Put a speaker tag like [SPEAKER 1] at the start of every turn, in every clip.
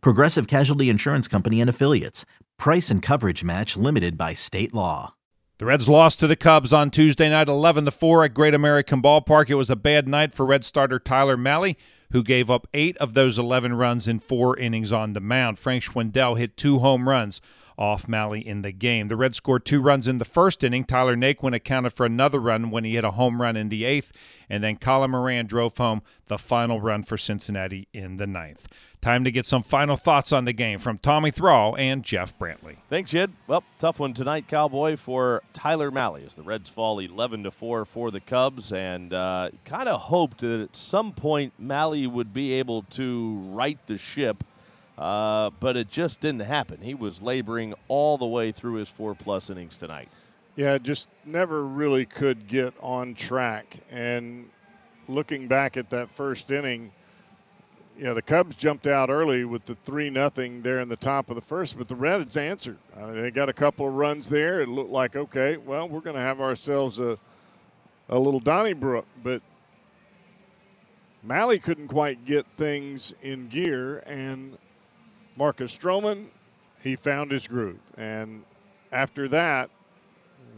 [SPEAKER 1] Progressive Casualty Insurance Company and Affiliates. Price and coverage match limited by state law.
[SPEAKER 2] The Reds lost to the Cubs on Tuesday night 11 to 4 at Great American Ballpark. It was a bad night for Red starter Tyler Mahle, who gave up 8 of those 11 runs in 4 innings on the mound. Frank Schwindel hit 2 home runs off Mahle in the game. The Reds scored two runs in the first inning. Tyler Naquin accounted for another run when he hit a home run in the eighth, and then Colin Moran drove home the final run for Cincinnati in the ninth. Time to get some final thoughts on the game from Tommy Thrall and Jeff Brantley.
[SPEAKER 3] Thanks, Jed. Well, tough one tonight, Cowboy, for Tyler Mahle as the Reds fall 11 to 4 for the Cubs, and uh, kind of hoped that at some point Mahle would be able to right the ship uh, but it just didn't happen. He was laboring all the way through his four plus innings tonight.
[SPEAKER 4] Yeah, just never really could get on track. And looking back at that first inning, you know, the Cubs jumped out early with the 3 nothing there in the top of the first, but the Reds answered. I mean, they got a couple of runs there. It looked like, okay, well, we're going to have ourselves a, a little Donnybrook. But Mahle couldn't quite get things in gear, and Marcus Stroman, he found his groove. And after that,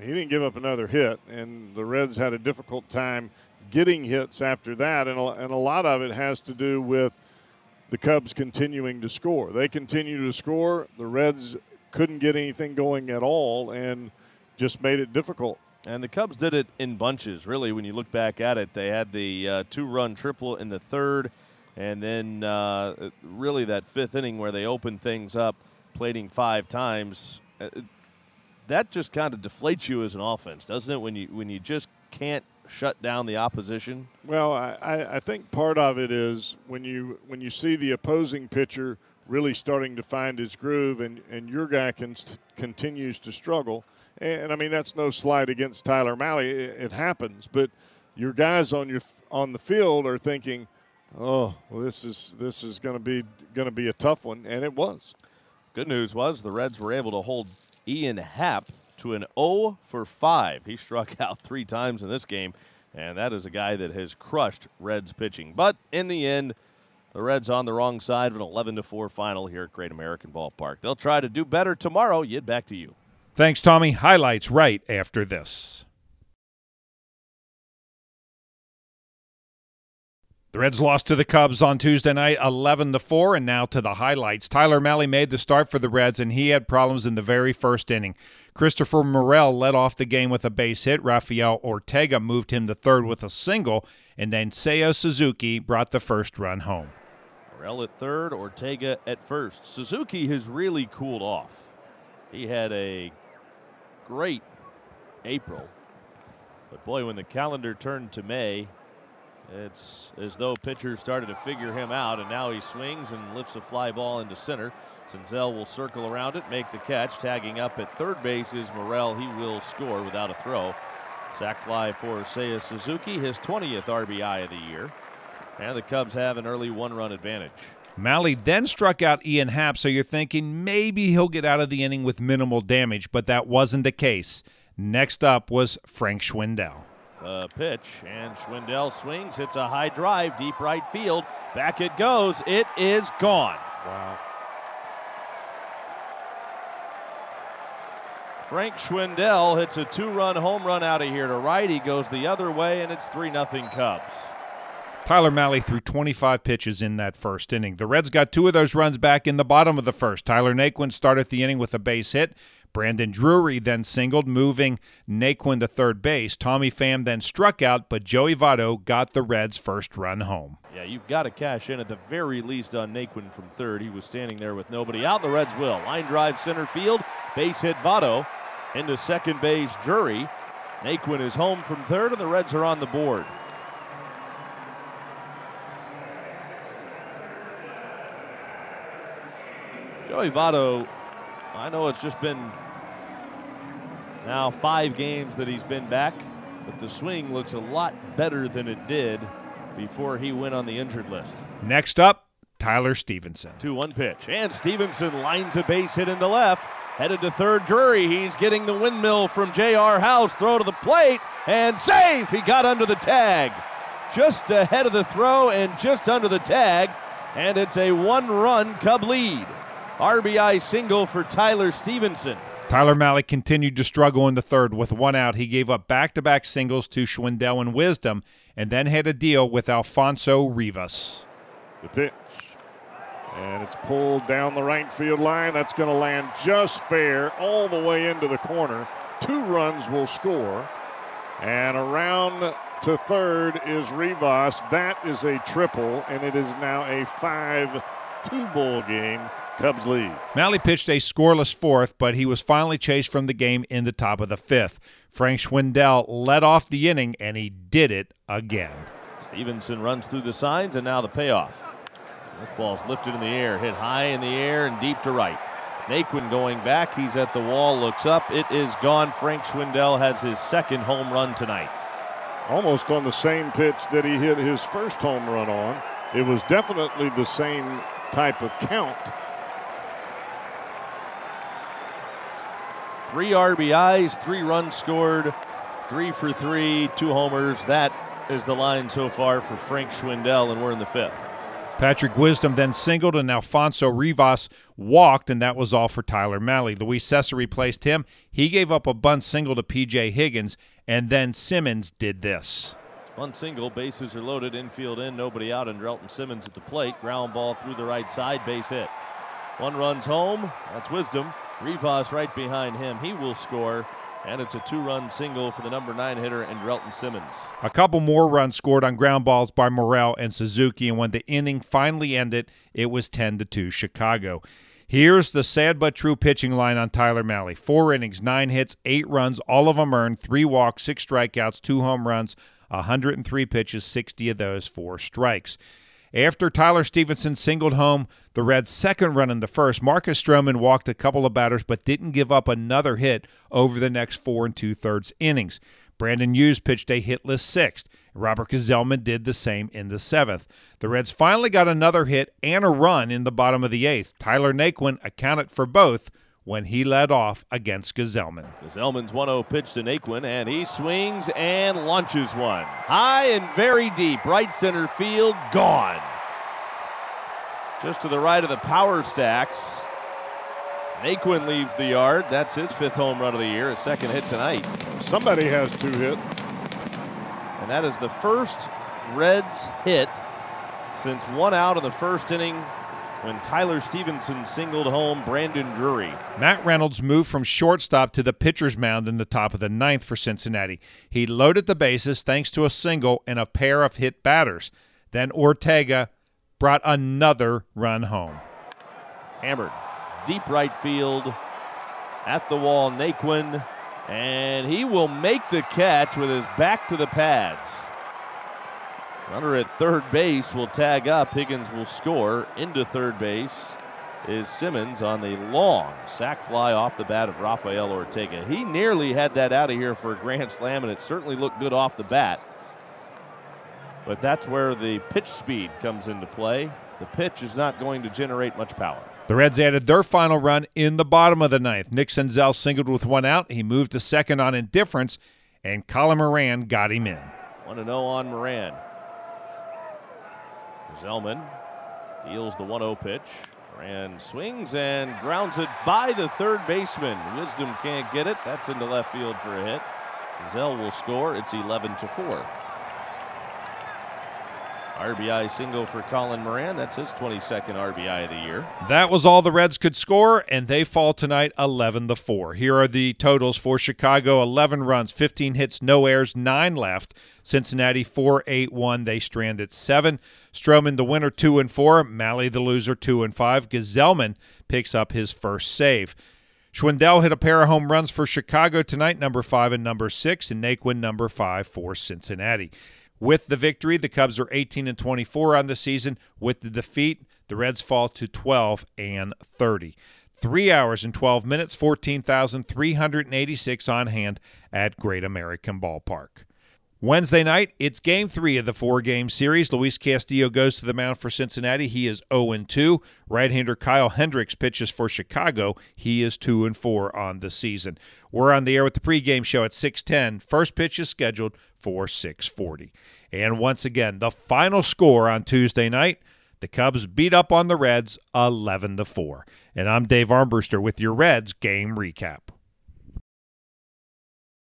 [SPEAKER 4] he didn't give up another hit, and the Reds had a difficult time getting hits after that. And a, and a lot of it has to do with the Cubs continuing to score. They continue to score. The Reds couldn't get anything going at all and just made it difficult.
[SPEAKER 3] And the Cubs did it in bunches, really, when you look back at it. They had the uh, two run triple in the third and then uh, really that fifth inning where they opened things up, plating five times, uh, that just kind of deflates you as an offense, doesn't it? When you when you just can't shut down the opposition.
[SPEAKER 4] Well, I, I think part of it is when you when you see the opposing pitcher really starting to find his groove, and and your guy can, continues to struggle. And, and I mean that's no slight against Tyler Mahle. It, it happens, but your guys on your on the field are thinking oh, well, this is this is going to be going to be a tough one, and it was.
[SPEAKER 3] Good news was the Reds were able to hold Ian Happ to an 0 for 5. He struck out three times in this game, and that is a guy that has crushed Reds pitching. But in the end, the Reds on the wrong side of an 11 to 4 final here at Great American Ballpark. They'll try to do better tomorrow. Jed back to you.
[SPEAKER 2] Thanks, Tommy. Highlights right after this. The Reds lost to the Cubs on Tuesday night 11 to 4 and now to the highlights. Tyler Mahle made the start for the Reds and he had problems in the very first inning. Christopher Morel led off the game with a base hit. Rafael Ortega moved him to third with a single and then Seiya Suzuki brought the first run home.
[SPEAKER 3] Morel at third, Ortega at first. Suzuki has really cooled off. He had a great April. But boy, when the calendar turned to May, it's as though pitchers started to figure him out, and now he swings and lifts a fly ball into center. Senzel will circle around it, make the catch. Tagging up at third base is Morel. He will score without a throw. Sac fly for Seiya Suzuki, his 20th RBI of the year. And the Cubs have an early one run advantage.
[SPEAKER 2] Mahle then struck out Ian Happ, so you're thinking maybe he'll get out of the inning with minimal damage, but that wasn't the case. Next up was Frank Schwindel.
[SPEAKER 3] The pitch, and Schwindel swings, hits a high drive, deep right field. Back it goes. It is gone.
[SPEAKER 4] Wow.
[SPEAKER 3] Frank Schwindel hits a two run home run out of here to right. He goes the other way, and it's 3 0 Cubs.
[SPEAKER 2] Tyler Mahle threw 25 pitches in that first inning. The Reds got two of those runs back in the bottom of the first. Tyler Naquin started the inning with a base hit. Brandon Drury then singled, moving Naquin to third base. Tommy Pham then struck out, but Joey Votto got the Reds' first run home.
[SPEAKER 3] Yeah, you've got to cash in at the very least on Naquin from third. He was standing there with nobody out. The Reds will. Line drive center field, base hit Votto into second base Drury. Naquin is home from third, and the Reds are on the board. Joey Votto I know it's just been now five games that he's been back, but the swing looks a lot better than it did before he went on the injured list.
[SPEAKER 2] Next up, Tyler Stephenson.
[SPEAKER 3] 2 1 pitch. And Stephenson lines a base hit into left. Headed to third, Drury. He's getting the windmill from J.R. House. Throw to the plate and safe. He got under the tag. Just ahead of the throw and just under the tag. And it's a one run Cub lead. RBI single for Tyler Stephenson.
[SPEAKER 2] Tyler Mahle continued to struggle in the third with one out. He gave up back to back singles to Schwindel and Wisdom and then had a deal with Alfonso Rivas.
[SPEAKER 4] The pitch. And it's pulled down the right field line. That's going to land just fair all the way into the corner. Two runs will score. And around to third is Rivas. That is a triple, and it is now a 5 2 ball game. Cubs lead.
[SPEAKER 2] Mahle pitched a scoreless fourth, but he was finally chased from the game in the top of the fifth. Frank Schwindel led off the inning, and he did it again.
[SPEAKER 3] Stephenson runs through the signs, and now the payoff. This ball's lifted in the air, hit high in the air and deep to right. Naquin going back. He's at the wall, looks up. It is gone. Frank Schwindel has his second home run tonight.
[SPEAKER 4] Almost on the same pitch that he hit his first home run on. It was definitely the same type of count.
[SPEAKER 3] Three RBIs, three runs scored, three for three, two homers. That is the line so far for Frank Schwindel, and we're in the fifth.
[SPEAKER 2] Patrick Wisdom then singled, and Alfonso Rivas walked, and that was all for Tyler Mahle. Luis Cessa replaced him. He gave up a bunt single to P.J. Higgins, and then Simmons did this.
[SPEAKER 3] Bunt single, bases are loaded, infield in, nobody out, Andrelton Simmons at the plate. Ground ball through the right side, base hit. One runs home. That's Wisdom. Rivas right behind him. He will score. And it's a two run single for the number nine hitter Andrelton Simmons.
[SPEAKER 2] A couple more runs scored on ground balls by Morel and Suzuki, and when the inning finally ended, it was 10 to 2 Chicago. Here's the sad but true pitching line on Tyler Mahle. Four innings, nine hits, eight runs, all of them earned, three walks, six strikeouts, two home runs, 103 pitches, 60 of those, four strikes. After Tyler Stephenson singled home the Reds' second run in the first, Marcus Stroman walked a couple of batters but didn't give up another hit over the next four and two thirds innings. Brandon Hughes pitched a hitless sixth. Robert Gsellman did the same in the seventh. The Reds finally got another hit and a run in the bottom of the eighth. Tyler Naquin accounted for both when he led off against Gsellman.
[SPEAKER 3] Gsellman's 1 0 pitch to Naquin, and he swings and launches one. High and very deep, right center field, gone. Just to the right of the power stacks. Naquin leaves the yard. That's his fifth home run of the year, his second hit tonight.
[SPEAKER 4] Somebody has two hits.
[SPEAKER 3] And that is the first Reds hit since one out of the first inning when Tyler Stephenson singled home Brandon Drury.
[SPEAKER 2] Matt Reynolds moved from shortstop to the pitcher's mound in the top of the ninth for Cincinnati. He loaded the bases thanks to a single and a pair of hit batters. Then Ortega brought another run home.
[SPEAKER 3] Hammered. Deep right field. At the wall, Naquin. And he will make the catch with his back to the pads. Runner at third base will tag up. Higgins will score. Into third base is Simmons on the long sac fly off the bat of Rafael Ortega. He nearly had that out of here for a grand slam, and it certainly looked good off the bat. But that's where the pitch speed comes into play. The pitch is not going to generate much power.
[SPEAKER 2] The Reds added their final run in the bottom of the ninth. Nick Senzel singled with one out. He moved to second on indifference, and Colin Moran got him in.
[SPEAKER 3] 1 0 on Moran. Gsellman deals the 1 0 pitch. Moran swings and grounds it by the third baseman. Wisdom can't get it. That's into left field for a hit. Senzel will score. It's 11 to 4. RBI single for Colin Moran. That's his 22nd RBI of the year.
[SPEAKER 2] That was all the Reds could score, and they fall tonight 11 to 4. Here are the totals for Chicago 11 runs, 15 hits, no errors, 9 left. Cincinnati 4 8 1. They strand at 7. Stroman, the winner, 2 and 4. Mahle, the loser, 2 and 5. Gsellman picks up his first save. Schwindel hit a pair of home runs for Chicago tonight, number 5 and number 6, and Naquin, number 5 for Cincinnati. With the victory, the Cubs are 18 and 24 on the season. With the defeat, the Reds fall to 12 and 30. Three hours and 12 minutes, 14,386 on hand at Great American Ballpark. Wednesday night, it's game three of the four game series. Luis Castillo goes to the mound for Cincinnati. He is 0 2. Right hander Kyle Hendricks pitches for Chicago. He is 2 4 on the season. We're on the air with the pregame show at 610. First pitch is scheduled for 640. And once again, the final score on Tuesday night the Cubs beat up on the Reds 11 to 4. And I'm Dave Armbruster with your Reds game recap.